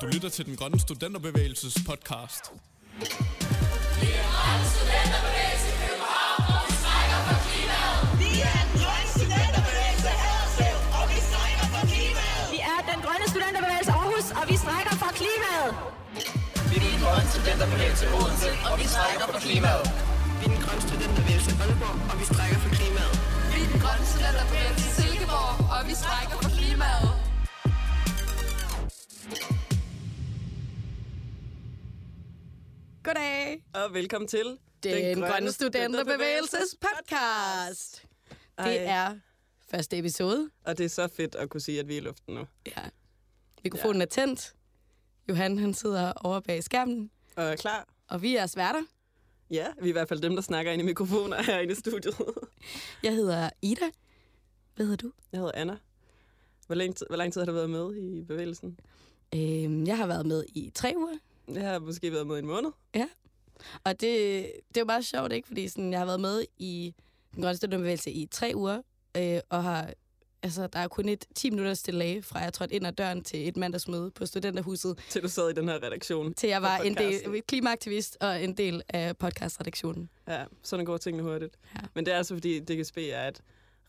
Du lytter til den grønne studenterbevægelses podcast. Vi er grønne studenterbevægelse i København, og vi strækker for klimaet. Vi er den grønne studenterbevægelse Haderslev, og vi strækker for klimaet. Vi er den grønne studenterbevægelse Aarhus, og vi strækker for klimaet. Vi er den grønne studenterbevægelse Odense, og vi strækker for klimaet. Vi er den grønne studenterbevægelse Aalborg, og vi strækker for klimaet. Vi er den grønne studenterbevægelse Silkeborg, og vi strækker for klimaet. Goddag. Og velkommen til Den, Den Grønne Studenterbevægelses podcast. Ej. Det er første episode. Og det er så fedt at kunne sige, at vi er i luften nu. Ja. Mikrofonen ja. er tændt. Johan han sidder over bag skærmen, Og er klar? og vi er sværter. Ja, vi er i hvert fald dem, der snakker ind i mikrofoner herinde i studiet. Jeg hedder Ida. Hvad hedder du? Jeg hedder Anna. Hvor lang, tid, hvor lang tid har du været med i bevægelsen? Øhm, jeg har været med i tre uger. Jeg har måske været med i en måned. Ja. Og det, det er jo meget sjovt, ikke? Fordi sådan, jeg har været med i den grønne studenterbevægelse i tre uger, øh, og har, altså, der er kun et 10 minutters delay fra jeg trådte ind ad døren til et mandagsmøde på studenterhuset, Til du sad i den her redaktion. til jeg var en del klimaaktivist og en del af podcastredaktionen. Ja, sådan går tingene hurtigt. Ja. Men det er altså, fordi DGSB er et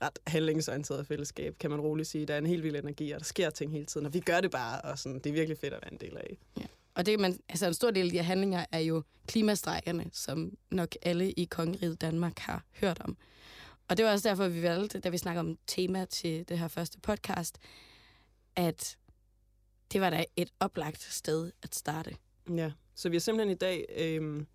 ret handlingsorienteret fællesskab, kan man roligt sige. Der er en helt vild energi, og der sker ting hele tiden, og vi gør det bare, og sådan, det er virkelig fedt at være en del af. Og det, man, altså en stor del af de her handlinger er jo klimastrækkerne, som nok alle i kongeriget Danmark har hørt om. Og det var også derfor, vi valgte, da vi snakker om tema til det her første podcast, at det var da et oplagt sted at starte. Ja, så vi har simpelthen i dag øh,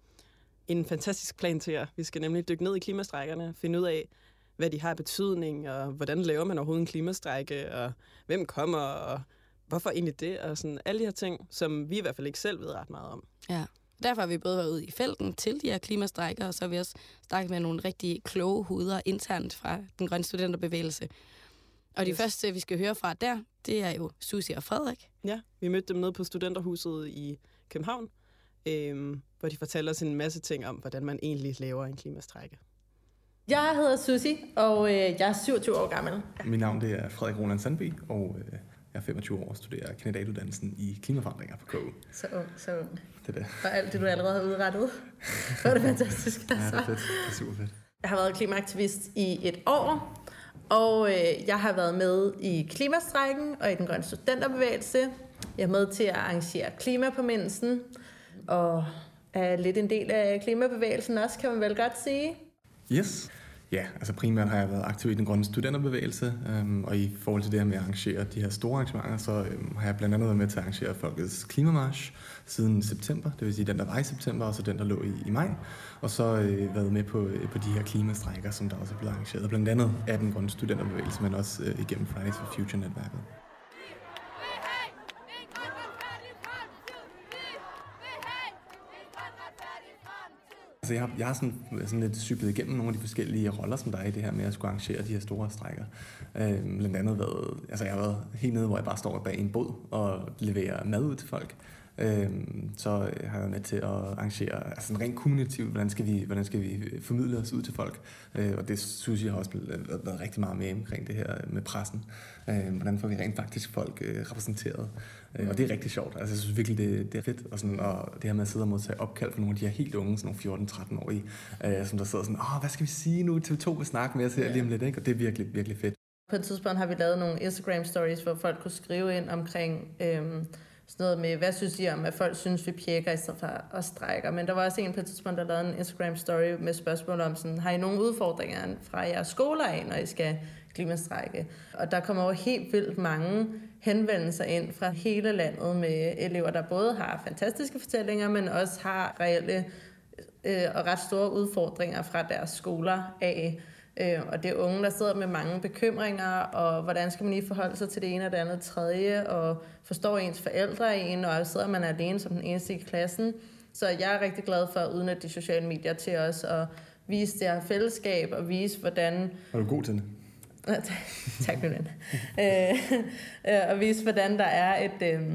en fantastisk plan til jer. Vi skal nemlig dykke ned i klimastrækkerne, finde ud af, hvad de har betydning, og hvordan laver man overhovedet en klimastrække, og hvem kommer, og hvorfor egentlig det, og sådan alle de her ting, som vi i hvert fald ikke selv ved ret meget om. Ja. Derfor har vi både været ude i felten til de her klimastrækker, og så har vi også snakket med nogle rigtig kloge hoveder internt fra den grønne studenterbevægelse. Og de Yes. første, vi skal høre fra der, det er jo Susie og Frederik. Ja, vi mødte dem nede på Studenterhuset i København, øh, hvor de fortalte os en masse ting om, hvordan man egentlig laver en klimastrække. Jeg hedder Susi, og øh, jeg er 27 år gammel. Mit navn det er Frederik Roland Sandby, og øh, jeg er 25 år og studerer kandidatuddannelsen i klimaforandringer på KU. Så ung, så ung. Det er det. For alt det, du allerede har udrettet. Så er det fantastisk. Ja, det Altså. er fedt. Det er super fedt. Jeg har været klimaaktivist i et år, og øh, jeg har været med i klimastrækken og i den grønne studenterbevægelse. Jeg er med til at arrangere klimapåmindelsen, og er lidt en del af klimabevægelsen også, kan man vel godt sige. Yes. Ja, altså primært har jeg været aktiv i den grønne studenterbevægelse, øhm, og i forhold til det her med at arrangere de her store arrangementer, så øhm, har jeg blandt andet været med til at arrangere Folkets Klimamarsch siden september, det vil sige den, der var i september, og så den, der lå i, i maj, og så øh, været med på, øh, på de her klimastrækker, som der også er blevet arrangeret, blandt andet af den grønne studenterbevægelse, men også øh, igennem Fridays for Future-netværket. Altså, jeg har, jeg har sådan, øh, sådan lidt cyklet igennem nogle af de forskellige roller, som der er i det her med at skulle arrangere de her store strækker. Øh, blandt andet været, altså jeg har været helt nede, hvor jeg bare står bag en båd og leverer mad ud til folk. Øh, så har jeg været med til at arrangere altså sådan rent kommunikativt, hvordan skal vi, hvordan skal vi formidle os ud til folk. Øh, og det synes jeg har også været, været rigtig meget med omkring det her med pressen. Øh, hvordan får vi rent faktisk folk øh, repræsenteret. Øh, og det er rigtig sjovt. Altså, jeg synes virkelig, det, det er fedt. Og, sådan, og det her med at sidde og modtage opkald fra nogle af de her helt unge, sådan nogle 14-13-årige, øh, som der sidder sådan, åh, hvad skal vi sige nu? TV2 vil snakke med os her lige om lidt, ikke? Og det er virkelig, virkelig fedt. På et tidspunkt har vi lavet nogle Instagram stories, hvor folk kunne skrive ind omkring øhm, sådan noget med, hvad synes I om, at folk synes, vi pjekker i stedet for at strække. Men der var også en på et tidspunkt, der lavede en Instagram story med spørgsmål om, sådan, har I nogle udfordringer fra jeres skoler af, når I skal klimastrække? Og der kommer jo helt vildt mange henvendelser ind fra hele landet med elever, der både har fantastiske fortællinger, men også har reelle øh, og ret store udfordringer fra deres skoler af. Øh, og det er unge, der sidder med mange bekymringer, og hvordan skal man lige forholde sig til det ene og det andet tredje, og forstår ens forældre en, og sidder man alene som den eneste i klassen. Så jeg er rigtig glad for at udnytte de sociale medier til også at vise det her fællesskab, og vise, hvordan Er du god til det? Tak, Julian. øh, øh, og vise, hvordan der er et, øh,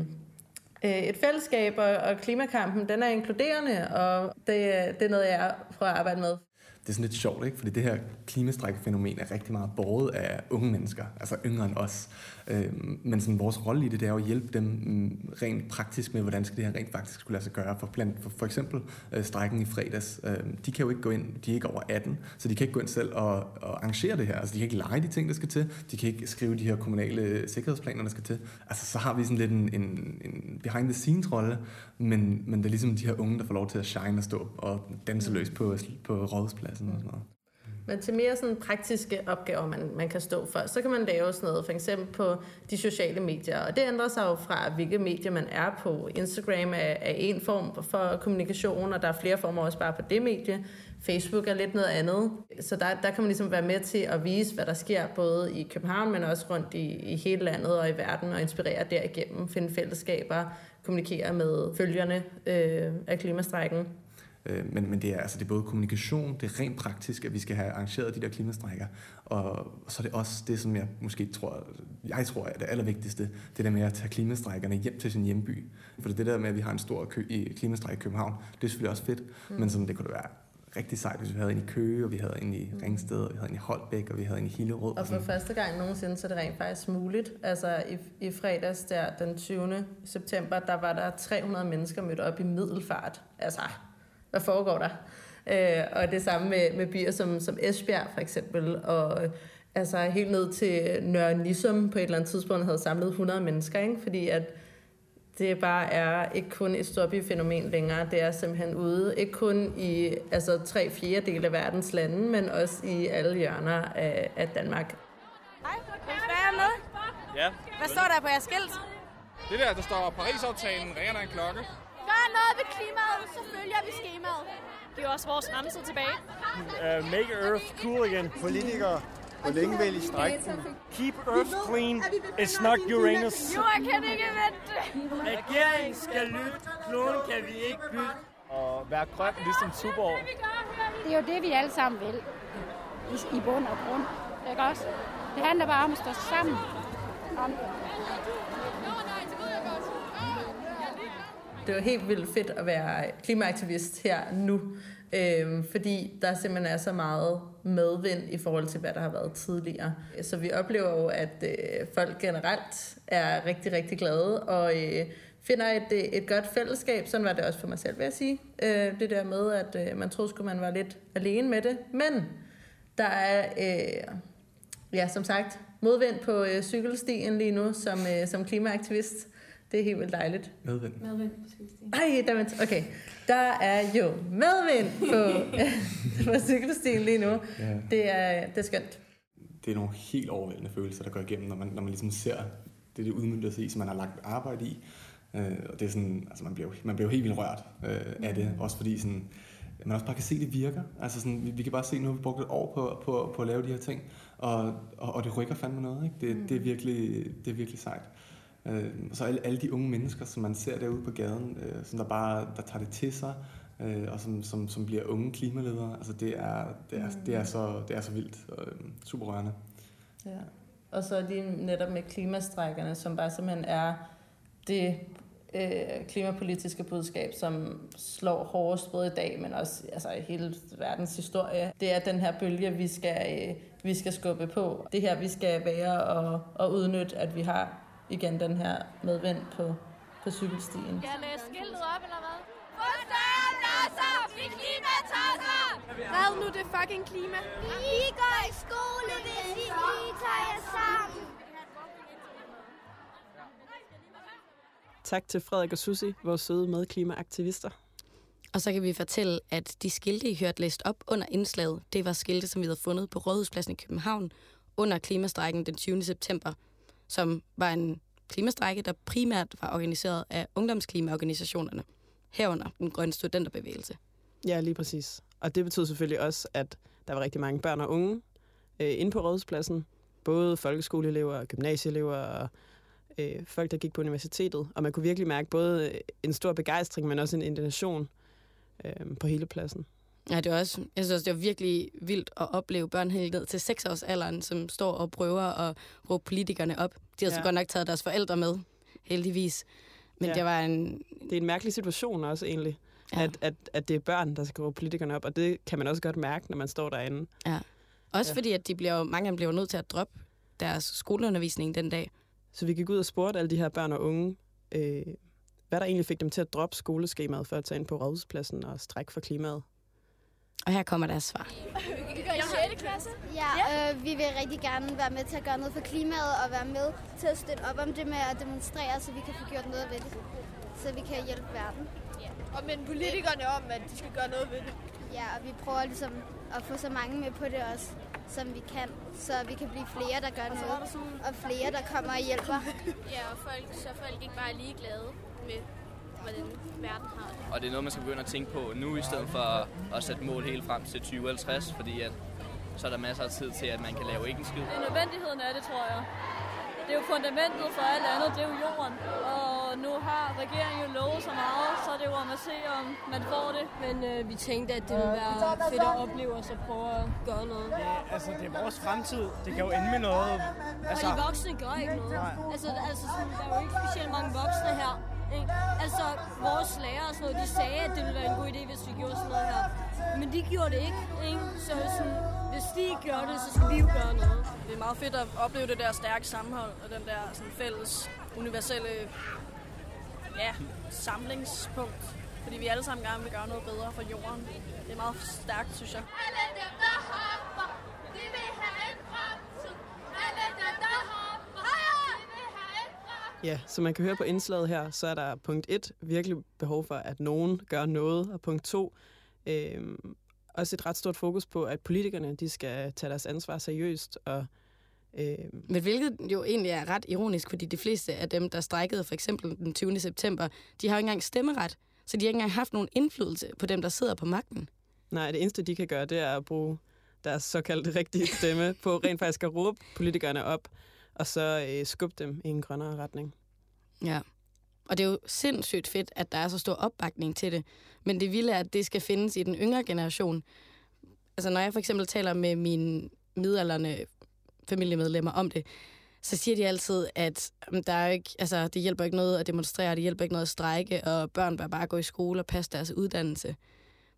øh, et fællesskab, og, og klimakampen, den er inkluderende, og det, det er noget, jeg prøver at arbejde med. Det er sådan lidt sjovt, ikke? Fordi det her klimastrækfænomen er rigtig meget båret af unge mennesker, altså yngre end os. Øh, men sådan, vores rolle i det, det er jo at hjælpe dem mm, rent praktisk med, hvordan skal det her rent faktisk skulle lade sig gøre. For, blandt, for, for eksempel øh, strækken i fredags, øh, de kan jo ikke gå ind, de er ikke over 18, så de kan ikke gå ind selv og, og arrangere det her. Altså, de kan ikke lege de ting, der skal til. De kan ikke skrive de her kommunale sikkerhedsplaner, der skal til. Altså, så har vi sådan lidt en, en, en behind the scenes rolle, men, men det er ligesom de her unge, der får lov til at shine og stå og danse løs på, på rådhuspladsen sådan noget. Men til mere sådan praktiske opgaver, man, man kan stå for, så kan man lave sådan noget, for eksempel på de sociale medier. Og det ændrer sig jo fra, hvilke medier man er på. Instagram er, er en form for kommunikation, og der er flere former også bare på det medie. Facebook er lidt noget andet. Så der, der kan man ligesom være med til at vise, hvad der sker både i København, men også rundt i, i hele landet og i verden, og inspirere derigennem, finde fællesskaber, kommunikere med følgerne øh, af klimastrækken. Øh, men, men det er, altså, det er både kommunikation, det er rent praktisk, at vi skal have arrangeret de der klimastrækker, og så er det også det, som jeg måske tror, jeg tror er det allervigtigste, det der med at tage klimastrækkerne hjem til sin hjemby. For det der med, at vi har en stor kø i klimastræk i København, det er selvfølgelig også fedt, mm. men sådan, det kunne det være rigtig sejt, hvis vi havde en i Køge, og vi havde en i Ringsted, og vi havde en i Holbæk, og vi havde en i Hillerød. Og for første gang nogensinde, så er det rent faktisk muligt. Altså i, i fredags der, den 20. september, der var der 300 mennesker mødt op i middelfart. Altså, hvad foregår der? Øh, og det samme med, med byer som, som Esbjerg for eksempel, og altså helt ned til Nørre Nissum på et eller andet tidspunkt havde samlet 100 mennesker, ikke? fordi at det bare er ikke kun et storbyfænomen længere, det er simpelthen ude, ikke kun i altså, tre fjerdedele af verdens lande, men også i alle hjørner af, af Danmark. Hej, vil I være med? Ja. Hvad står der på jeres skilt? Det der, der står Paris-aftalen, ringer der en klokke. Gør noget ved klimaet, så følger vi skemaet. Det er også vores fremtid tilbage. Uh, make Earth cool again. Politikere, hvor længe vil I strække den? Keep Earth clean. It's not Uranus. Jorden kan ikke vente. Regeringen skal lytte. Kloden kan vi ikke bytte. Og være grøn, ligesom Tuborg. Det er jo det, vi alle sammen vil. I, i bund og grund. Ikke også? Det handler bare om at stå sammen. Om Det er helt vildt fedt at være klimaaktivist her nu, øh, fordi der simpelthen er så meget medvind i forhold til, hvad der har været tidligere. Så vi oplever jo, at øh, folk generelt er rigtig, rigtig glade, og øh, finder et, øh, et godt fællesskab. Sådan var det også for mig selv, vil jeg sige. Øh, det der med, at øh, man troede, skulle man var lidt alene med det. Men der er, øh, ja, som sagt, modvind på øh, cykelstien lige nu som, øh, som klimaaktivist. Det er helt vildt dejligt. Medvind. Medvind på cykelstien. Ej, der, okay. Der er jo medvind på, på cykelstien lige nu. Ja. Det, er, det er skønt. Det er nogle helt overvældende følelser, der går igennem, når man, når man ligesom ser det, det udmyndter sig i, som man har lagt arbejde i. Øh, og det er sådan, altså man bliver, man bliver jo helt vildt rørt øh, af det, også fordi sådan, man også bare kan se, at det virker. Altså sådan, vi, vi kan bare se, at nu har vi brugt et år på, på, på at lave de her ting, og, og, og det rykker fandme noget. Ikke? Det, det, er virkelig, det er virkelig sejt. Øh, så alle, alle de unge mennesker, som man ser derude på gaden, øh, som der bare der tager det til sig, øh, og som, som, som bliver unge klimaledere, altså det er, det er, det er, så, det er så vildt og øh, super rørende. Ja. Og så lige netop med klimastrækkerne, som bare simpelthen er det øh, klimapolitiske budskab, som slår hårdest både i dag, men også altså, i hele verdens historie. Det er den her bølge, vi skal, øh, vi skal skubbe på. Det her, vi skal være og, og udnytte, at vi har igen den her medvind på, på cykelstien. Skal jeg læse skiltet op, eller hvad? Forstår nasser! Vi klimatosser! Red nu det fucking klima. I går i skole, hvis I lige tager jer sammen. Tak til Frederik og Susi, vores søde medklimaaktivister. Og så kan vi fortælle, at de skilte, I hørte læst op under indslaget, det var skilte, som vi havde fundet på Rådhuspladsen i København under klimastrækken den 20. september, som var en klimastrække, der primært var organiseret af ungdomsklimaorganisationerne, herunder den grønne studenterbevægelse. Ja, lige præcis. Og det betød selvfølgelig også, at der var rigtig mange børn og unge øh, inde på Rådhuspladsen. Både folkeskoleelever, gymnasieelever og øh, folk, der gik på universitetet. Og man kunne virkelig mærke både en stor begejstring, men også en indignation øh, på hele pladsen. Ja, det var også, jeg synes også, det var virkelig vildt at opleve børn helt ned til 6 års alderen, som står og prøver at råbe politikerne op. De har ja. så godt nok taget deres forældre med, heldigvis. Men Ja. det var en... Det er en mærkelig situation også egentlig. Ja. At, at, at det er børn, der skal råbe politikerne op, og det kan man også godt mærke, når man står derinde. Ja. Også Ja. fordi, at de bliver, mange af dem bliver nødt til at droppe deres skoleundervisning den dag. Så vi gik ud og spurgte alle de her børn og unge, øh, hvad der egentlig fik dem til at droppe skoleskemaet for at tage ind på rådhuspladsen og strække for klimaet. Og her kommer deres svar. Vi går i 6. klasse. Ja, øh, vi vil rigtig gerne være med til at gøre noget for klimaet og være med til at støtte op om det med at demonstrere, så vi kan få gjort noget ved det. Så vi kan hjælpe verden. Ja. Og minde politikerne om, at de skal gøre noget ved det. Ja, og vi prøver ligesom at få så mange med på det også, som vi kan, så vi kan blive flere, der gør noget, og flere, der kommer og hjælper. Ja, og folk, så folk ikke bare er ligeglade med, hvordan verden har det. Og det er noget, man skal begynde at tænke på nu, i stedet for at sætte mål helt frem til 2050, fordi at, så er der masser af tid til, at man kan lave ikke en skid. Det er nødvendigheden af det, tror jeg. Det er jo fundamentet for alt andet, det er jo jorden. Og nu har regeringen jo lovet så meget, så er det jo om at se, om man får det. Men øh, vi tænkte, at det ville være fedt at opleve os og prøve at gøre noget. Ja, altså, det er vores fremtid. Det kan jo ende med noget. Altså, og de voksne gør ikke noget. Nej. Altså, altså sådan, der er jo ikke specielt mange voksne her. Ikke? Altså, vores lærere og sådan noget, de sagde, at det ville være en god idé, hvis vi gjorde sådan noget her. Men de gjorde det ikke. ikke? Så sådan, hvis de ikke gør det, så skal vi jo gøre noget. Det er meget fedt at opleve det der stærke sammenhold og den der sådan, fælles, universelle ja, samlingspunkt. Fordi vi alle sammen gerne vil gøre noget bedre for jorden. Det er meget stærkt, synes jeg. Alle dem, der hopper, de vil have en fremtid. Alle dem, der hopper, de vil have en fremtid. Ja, som man kan høre på indslaget her, så er der punkt 1 virkelig behov for, at nogen gør noget, og punkt 2 øh, også et ret stort fokus på, at politikerne de skal tage deres ansvar seriøst og øh, Men hvilket jo egentlig er ret ironisk, fordi de fleste af dem, der strækkede for eksempel den 20. september, de har jo ikke engang stemmeret. Så de har ikke engang haft nogen indflydelse på dem, der sidder på magten. Nej, det eneste, de kan gøre, det er at bruge deres såkaldte rigtige stemme på rent faktisk at råbe politikerne op, og så øh, skubbe dem i en grønnere retning. Ja. Og det er jo sindssygt fedt, at der er så stor opbakning til det. Men det vilde er, at det skal findes i den yngre generation. Altså når jeg for eksempel taler med mine midalderne familiemedlemmer om det, så siger de altid, at der er ikke, altså, det hjælper ikke noget at demonstrere, det hjælper ikke noget at strække, og børn bør bare gå i skole og passe deres uddannelse.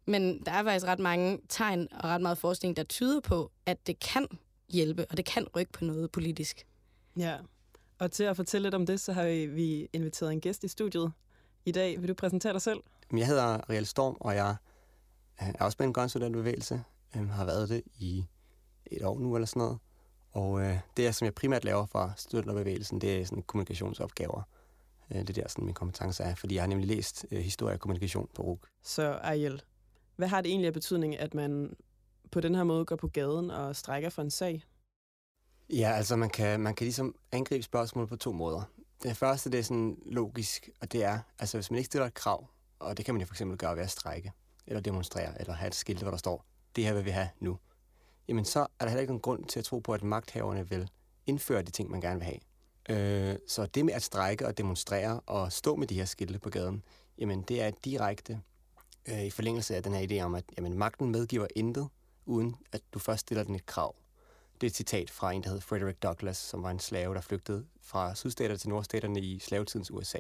Men der er faktisk ret mange tegn og ret meget forskning, der tyder på, at det kan hjælpe, og det kan rykke på noget politisk. Ja, og til at fortælle lidt om det, så har vi, vi inviteret en gæst i studiet i dag. Vil du præsentere dig selv? Jeg hedder Ariel Storm, og jeg øh, er også med en grøn studentbevægelse. Jeg har været det i et år nu eller sådan noget. Og øh, det, som jeg primært laver for studenterbevægelsen, det er sådan kommunikationsopgaver. Øh, det er der, sådan min kompetence er, fordi jeg har nemlig læst øh, historie og kommunikation på RUG. Så Ariel, hvad har det egentlig af betydning, at man på den her måde går på gaden og strækker for en sag? Ja, altså man kan, man kan ligesom angribe spørgsmålet på to måder. Det første, det er sådan logisk, og det er, altså hvis man ikke stiller et krav, og det kan man jo for eksempel gøre ved at strække, eller demonstrere, eller have et skilt, hvor der står, det her vil vi have nu. Jamen så er der heller ikke nogen grund til at tro på, at magthaverne vil indføre de ting, man gerne vil have. Øh, så det med at strække og demonstrere og stå med de her skilte på gaden, jamen det er direkte øh, i forlængelse af den her idé om, at jamen, magten medgiver intet, uden at du først stiller den et krav. Det er et citat fra en, der hed Frederick Douglass, som var en slave, der flygtede fra sydstaterne til nordstaterne i slavetidens USA.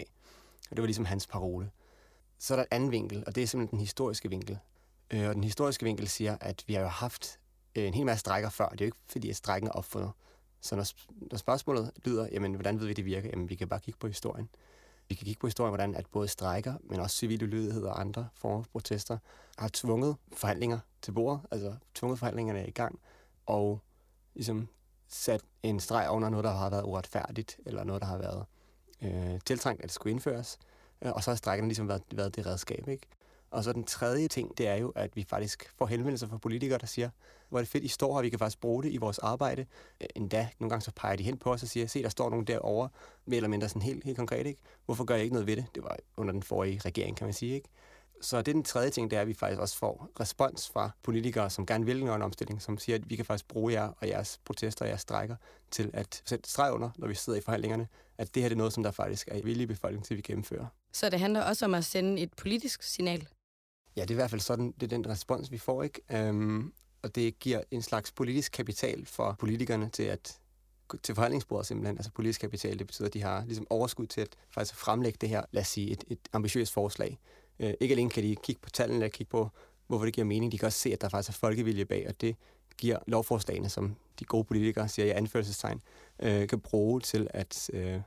Og det var ligesom hans parole. Så er der et andet vinkel, og det er simpelthen den historiske vinkel. Øh, og den historiske vinkel siger, at vi har jo haft øh, en hel masse strækker før. Det er jo ikke fordi, at strækken er opfundet. Så når, når spørgsmålet lyder, jamen, hvordan ved vi, det virker? Jamen, vi kan bare kigge på historien. Vi kan kigge på historien, hvordan at både strækker, men også civil ulydighed og andre former for protester har tvunget forhandlinger til bordet, altså tvunget forhandlingerne i gang, og ligesom sat en streg under noget, der har været uretfærdigt, eller noget, der har været øh, tiltrængt, at det skulle indføres. Øh, og så har strækkerne ligesom været, været det redskab, ikke? Og så den tredje ting, det er jo, at vi faktisk får henvendelser fra politikere, der siger, hvor er det fedt, I står her, vi kan faktisk bruge det i vores arbejde. Øh, endda, nogle gange så peger de hen på os og siger, se, der står nogen derovre, mere eller mindre sådan helt, helt konkret, ikke? Hvorfor gør jeg ikke noget ved det? Det var under den forrige regering, kan man sige, ikke? Så det er den tredje ting, det er, at vi faktisk også får respons fra politikere, som gerne vil en omstilling, som siger, at vi kan faktisk bruge jer og jeres protester og jeres strækker til at sætte streg under, når vi sidder i forhandlingerne, at det her det er noget, som der faktisk er vilje befolkning til, at vi gennemfører. Så det handler også om at sende et politisk signal. Ja, det er i hvert fald sådan, det er den respons, vi får, ikke? Øhm, og det giver en slags politisk kapital for politikerne til at til forhandlingsbordet simpelthen. Altså politisk kapital, det betyder, at de har ligesom overskud til at faktisk fremlægge det her, lad os sige, et, et ambitiøst forslag Øh, ikke alene kan de kigge på tallene eller kigge på, hvorfor det giver mening. De kan også se, at der faktisk er folkevilje bag, og det giver lovforslagene, som de gode politikere siger i anførselstegn, øh, kan bruge til at, øh,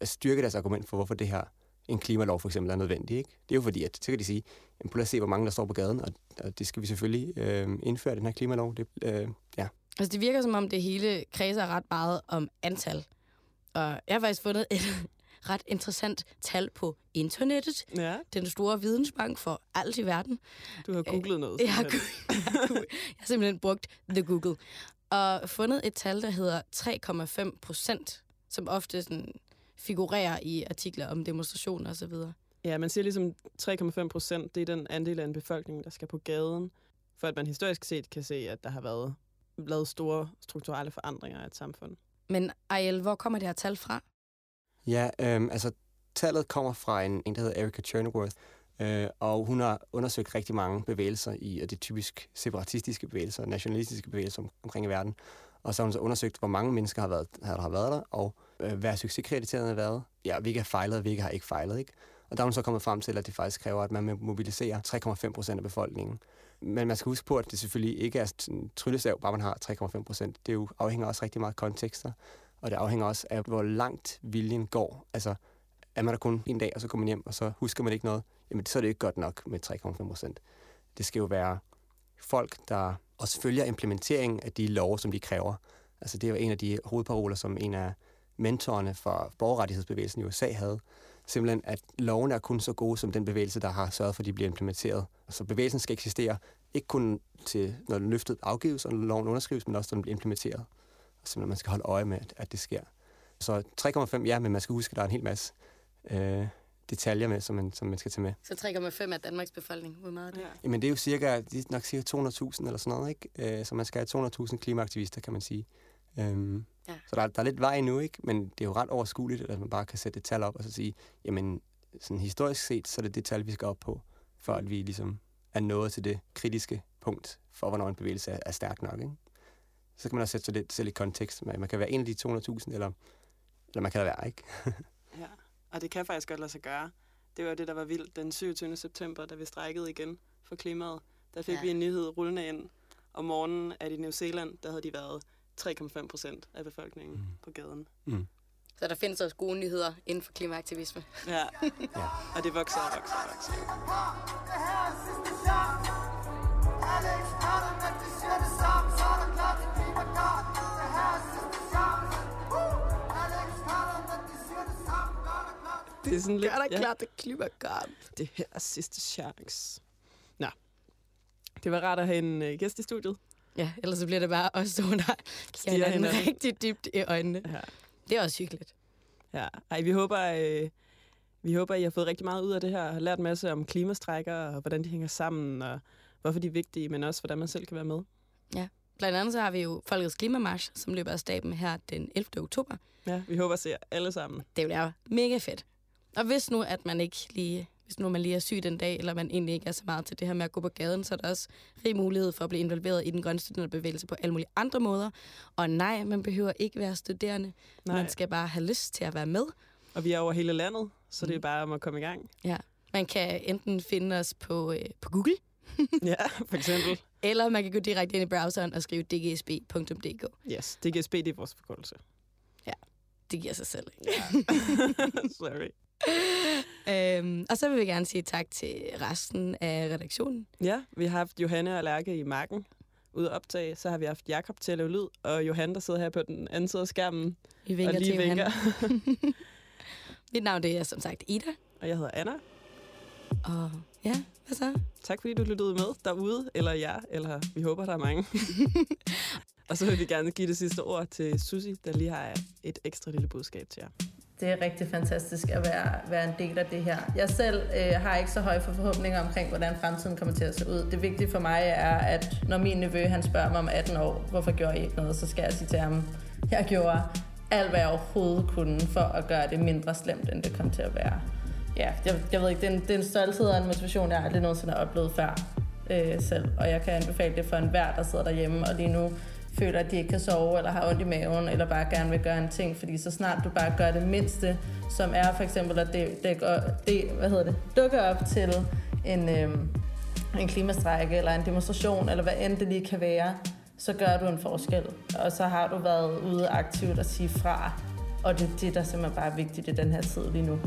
at styrke deres argument for, hvorfor det her en klimalov for eksempel er nødvendig. Ikke? Det er jo fordi, at så kan de sige, jamen, prøv at se, hvor mange der står på gaden, og, og det skal vi selvfølgelig øh, indføre, den her klimalov. Det, øh, ja. Altså, det virker som om, det hele kredser ret meget om antal. Og jeg har faktisk fundet et ret interessant tal på internettet. Ja. Den store vidensbank for alt i verden. Du har googlet noget. Jeg har, jeg, har, jeg har simpelthen brugt The Google. Og fundet et tal, der hedder 3,5 procent, som ofte sådan figurerer i artikler om demonstrationer osv. Ja, man siger ligesom 3,5 procent, det er den andel af en befolkning, der skal på gaden, for at man historisk set kan se, at der har været lavet store strukturelle forandringer af et samfund. Men Ariel, hvor kommer det her tal fra? Ja, øh, altså tallet kommer fra en, en der hedder Erika Chernoworth, øh, og hun har undersøgt rigtig mange bevægelser i, og det er typisk separatistiske bevægelser, nationalistiske bevægelser om, omkring i verden. Og så har hun så undersøgt, hvor mange mennesker har været, har, har været der, og øh, hvad succeskriterierne har været. Ja, hvilke har fejlet, og hvilke har ikke fejlet. Ikke? Og der er hun så kommet frem til, at det faktisk kræver, at man mobiliserer 3,5 procent af befolkningen. Men man skal huske på, at det selvfølgelig ikke er en tryllestav, bare man har 3,5 procent. Det jo afhænger også rigtig meget af kontekster, og det afhænger også af, hvor langt viljen går. Altså, er man der kun en dag, og så kommer man hjem, og så husker man ikke noget, jamen så er det ikke godt nok med 3,5 procent. Det skal jo være folk, der også følger implementeringen af de love, som de kræver. Altså det er jo en af de hovedparoler, som en af mentorerne for borgerrettighedsbevægelsen i USA havde. Simpelthen, at lovene er kun så gode som den bevægelse, der har sørget for, at de bliver implementeret. Så bevægelsen skal eksistere ikke kun til, når løftet afgives, og når loven underskrives, men også, når den bliver implementeret. Simpelthen, man skal holde øje med, at, at det sker. Så 3,5, ja, men man skal huske, at der er en hel masse øh, detaljer med, som man, som man skal tage med. Så 3,5 er Danmarks befolkning. Hvor meget er det? Ja. Jamen det er jo cirka, det er nok cirka 200.000 eller sådan noget, ikke? Øh, så man skal have 200.000 klimaaktivister, kan man sige. Øhm, Ja. Så der, er- der er lidt vej endnu, ikke? Men det er jo ret overskueligt, at man bare kan sætte et tal op og så sige, jamen sådan historisk set, så er det det tal, vi skal op på, for at vi ligesom er nået til det kritiske punkt for, hvornår en bevægelse er, er stærk nok, ikke? Så kan man også sætte sig lidt selv i kontekst. Man, man kan være en af de 200.000, eller, eller man kan være, ikke? Ja, og det kan faktisk godt lade sig gøre. Det var det, der var vildt den 27. september, da vi strækkede igen for klimaet. Der fik Ja. vi en nyhed rullende ind om morgenen, at i New Zealand, der havde de været 3,5 procent af befolkningen mm. på gaden. Mm. Så der findes også gode nyheder inden for klimaaktivisme. Ja. ja. Og det vokser og vokser og vokser. Det er sådan lidt... Gør dig klart, det klipper godt. Det her er sidste chance. Nå. Det var rart at have en øh, gæst i studiet. Ja, ellers så bliver det bare os to, der kigger hinanden hinanden. rigtig dybt i øjnene. Ja. Det er også hyggeligt. Ja, ej, vi håber, øh, vi håber, I har fået rigtig meget ud af det her, har lært en masse om klimastrækker, og hvordan de hænger sammen, og hvorfor de er vigtige, men også hvordan man selv kan være med. Ja. Blandt andet så har vi jo Folkets Klimamarsch, som løber af staben her den 11. oktober. Ja, vi håber at se jer alle sammen. Det bliver mega fedt. Og hvis nu, at man ikke lige, hvis nu man lige er syg den dag, eller man egentlig ikke er så meget til det her med at gå på gaden, så er der også rig mulighed for at blive involveret i den grønne studenterbevægelse på alle mulige andre måder. Og nej, man behøver ikke være studerende. Nej. Man skal bare have lyst til at være med. Og vi er over hele landet, så det er bare om at komme i gang. Ja. Man kan enten finde os på, øh, på Google, ja, for eksempel. eller man kan gå direkte ind i browseren og skrive dgsb.dk. Yes, DGSB, det er vores forkortelse. Ja, det giver sig selv. Sorry. Øhm, og så vil vi gerne sige tak til resten af redaktionen. Ja, vi har haft Johanne og Lærke i marken ude at optage. Så har vi haft Jakob til at lave lyd, og Johan, der sidder her på den anden side af skærmen. Vi vinker og lige til vinker. Mit navn det er som sagt Ida. og jeg hedder Anna. Og ja, hvad så? Tak fordi du lyttede med derude, eller ja, eller vi håber, der er mange. og så vil vi gerne give det sidste ord til Susi, der lige har et ekstra lille budskab til jer. Det er rigtig fantastisk at være, være en del af det her. Jeg selv øh, har ikke så høje forhåbninger omkring, hvordan fremtiden kommer til at se ud. Det vigtige for mig er, at når min nevø han spørger mig om 18 år, hvorfor gjorde I ikke noget, så skal jeg sige til ham, jeg gjorde alt, hvad jeg overhovedet kunne for at gøre det mindre slemt, end det kom til at være. Ja, jeg, jeg ved ikke, det er, en, det er en stolthed og en motivation, jeg aldrig nogensinde har oplevet før øh, selv. Og jeg kan anbefale det for enhver, der sidder derhjemme og lige nu føler, at de ikke kan sove, eller har ondt i maven, eller bare gerne vil gøre en ting. Fordi så snart du bare gør det mindste, som er for eksempel at det, det, det hvad hedder det, dukke op til en, øh, en klimastrække eller en demonstration, eller hvad end det lige kan være, så gør du en forskel. Og så har du været ude aktivt og sige fra. Og det er det, der simpelthen bare er vigtigt i den her tid lige nu.